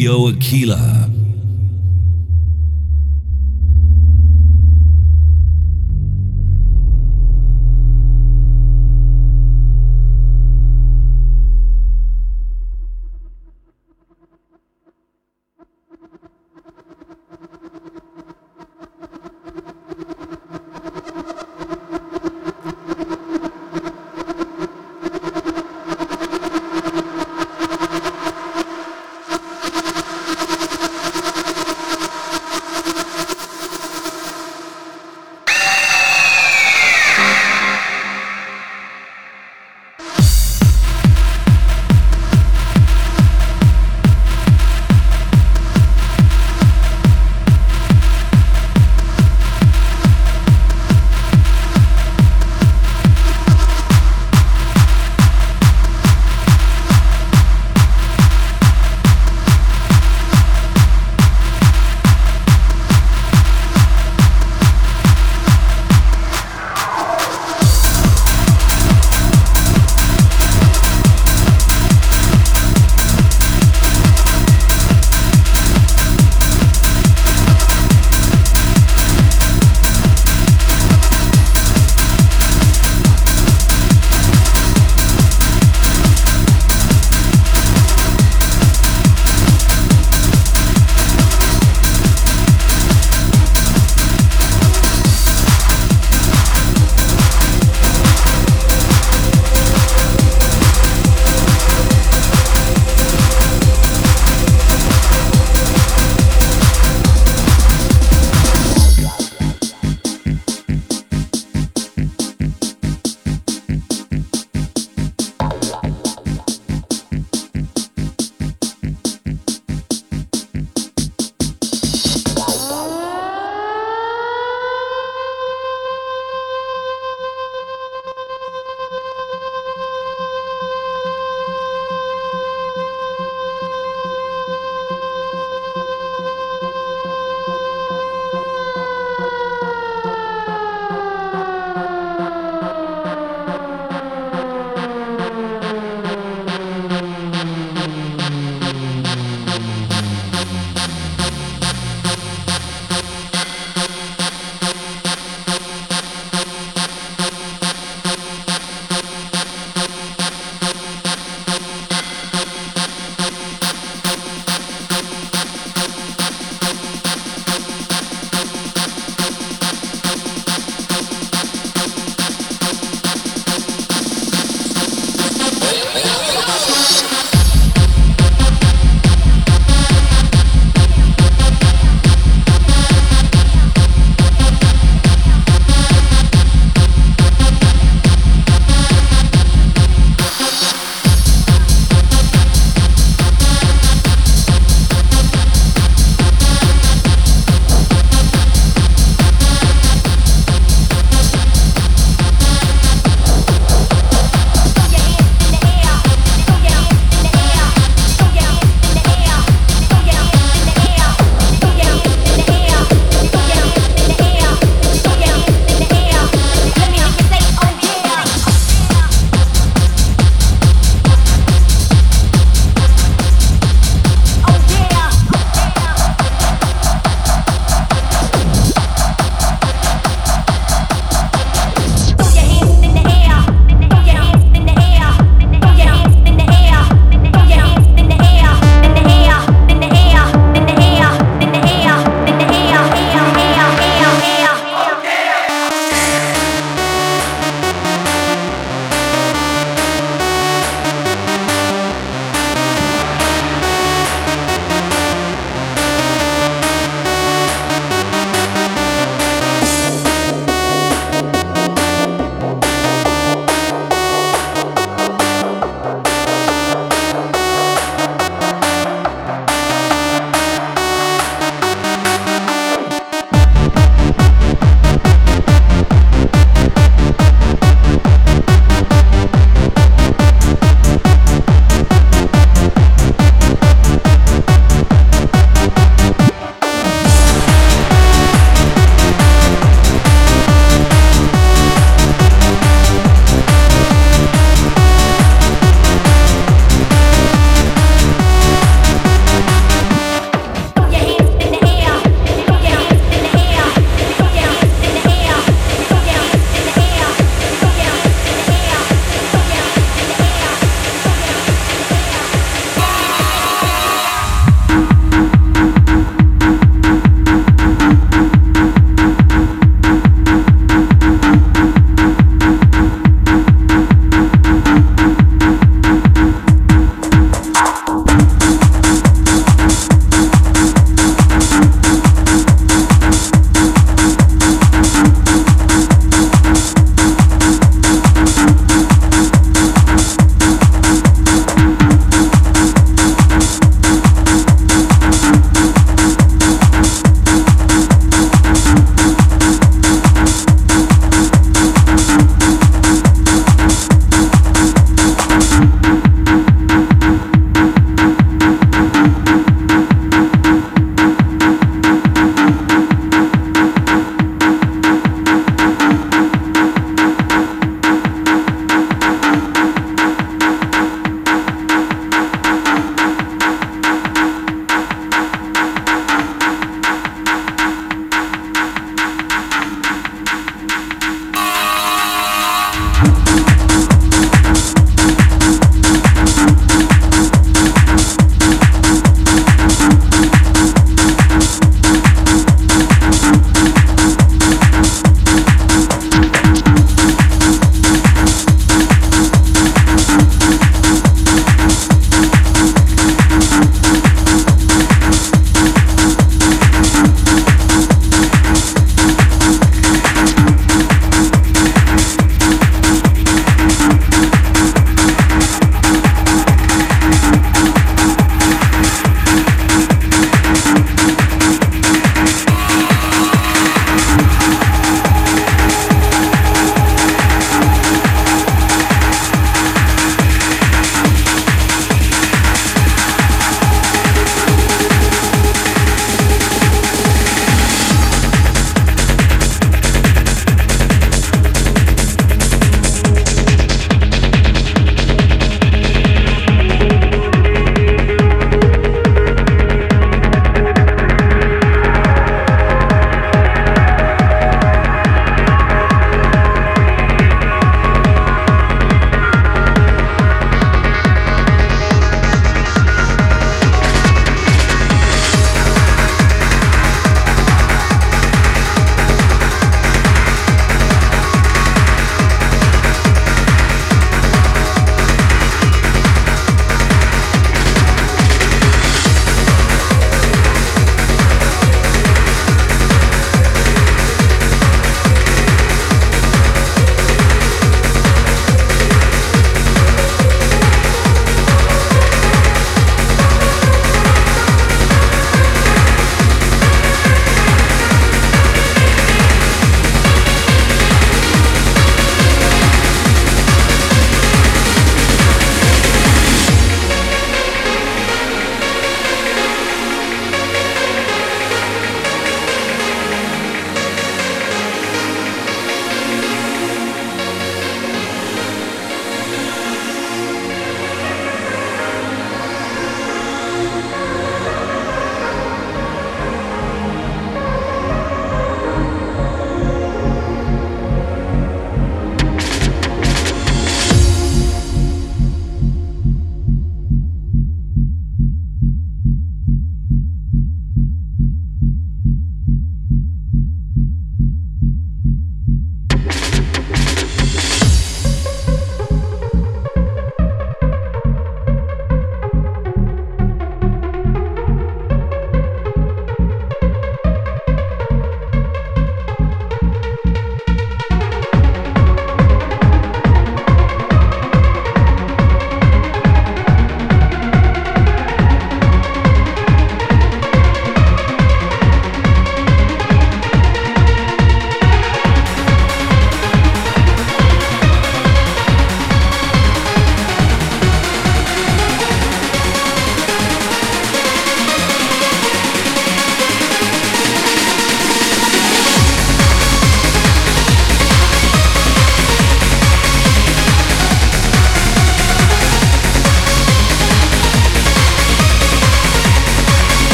Silvio Aquila.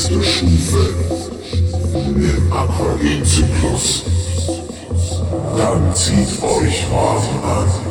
Künstler schufen im Aquarinzyklus, dann zieht euch Martin an.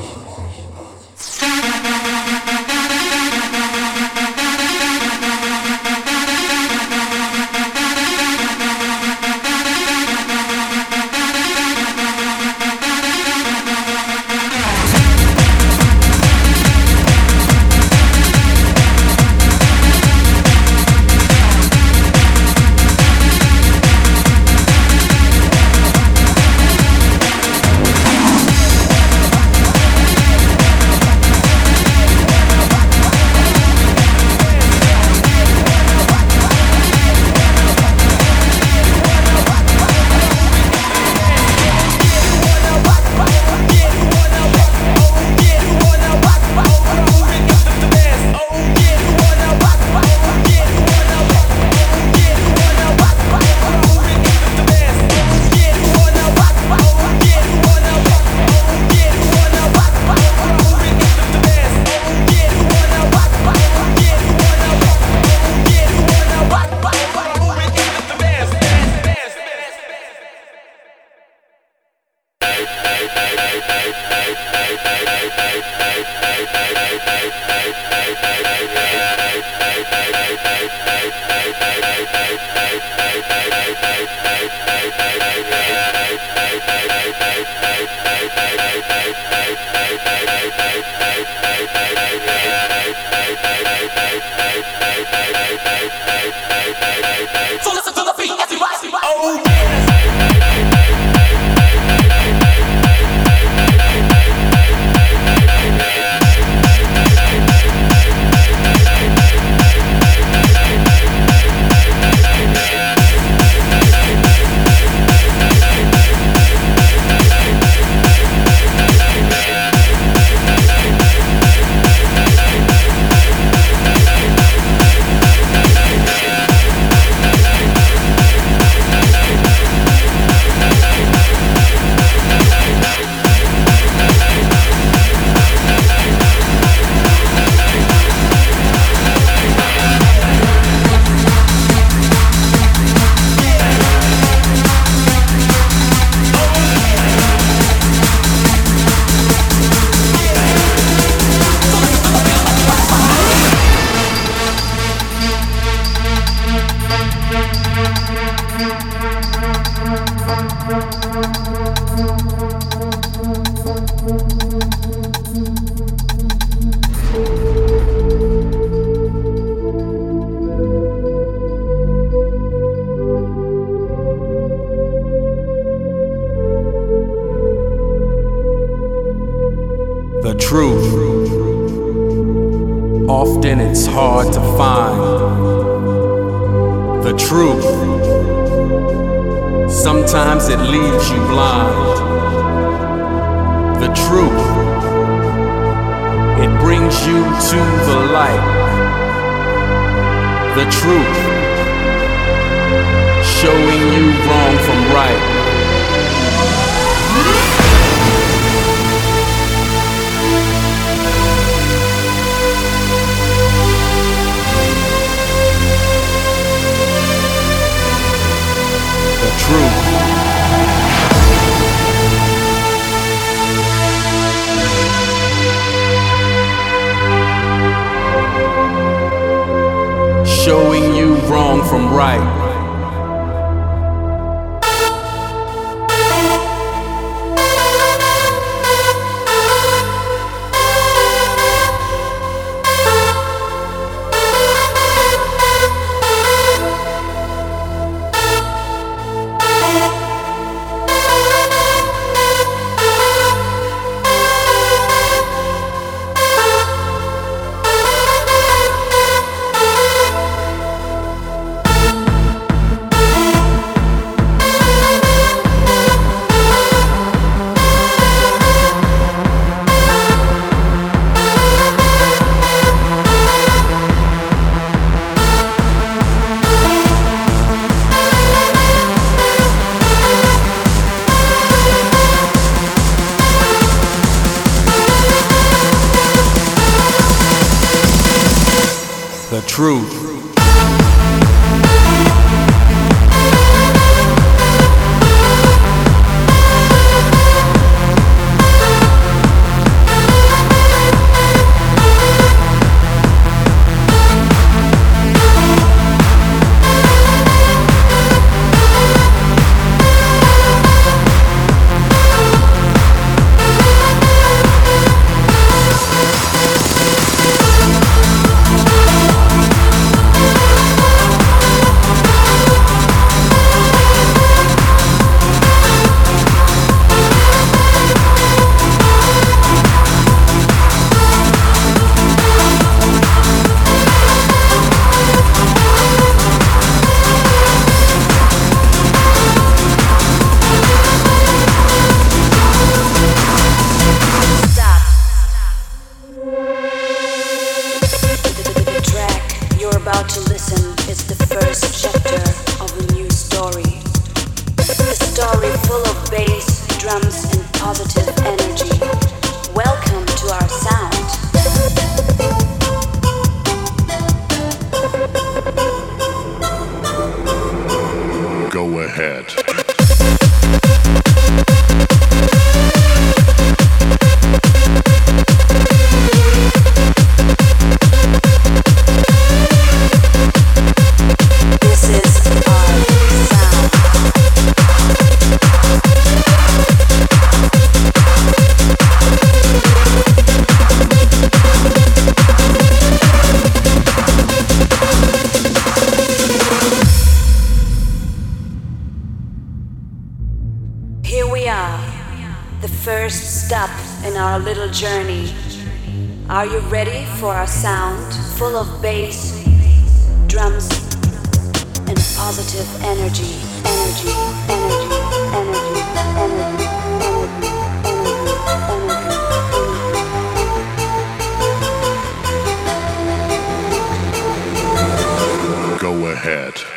truth. It brings you to the light. The truth. Showing you wrong from right. showing you wrong from right. step in our little journey. Are you ready for a sound full of bass, drums, and positive energy, energy, energy, energy, energy. go ahead.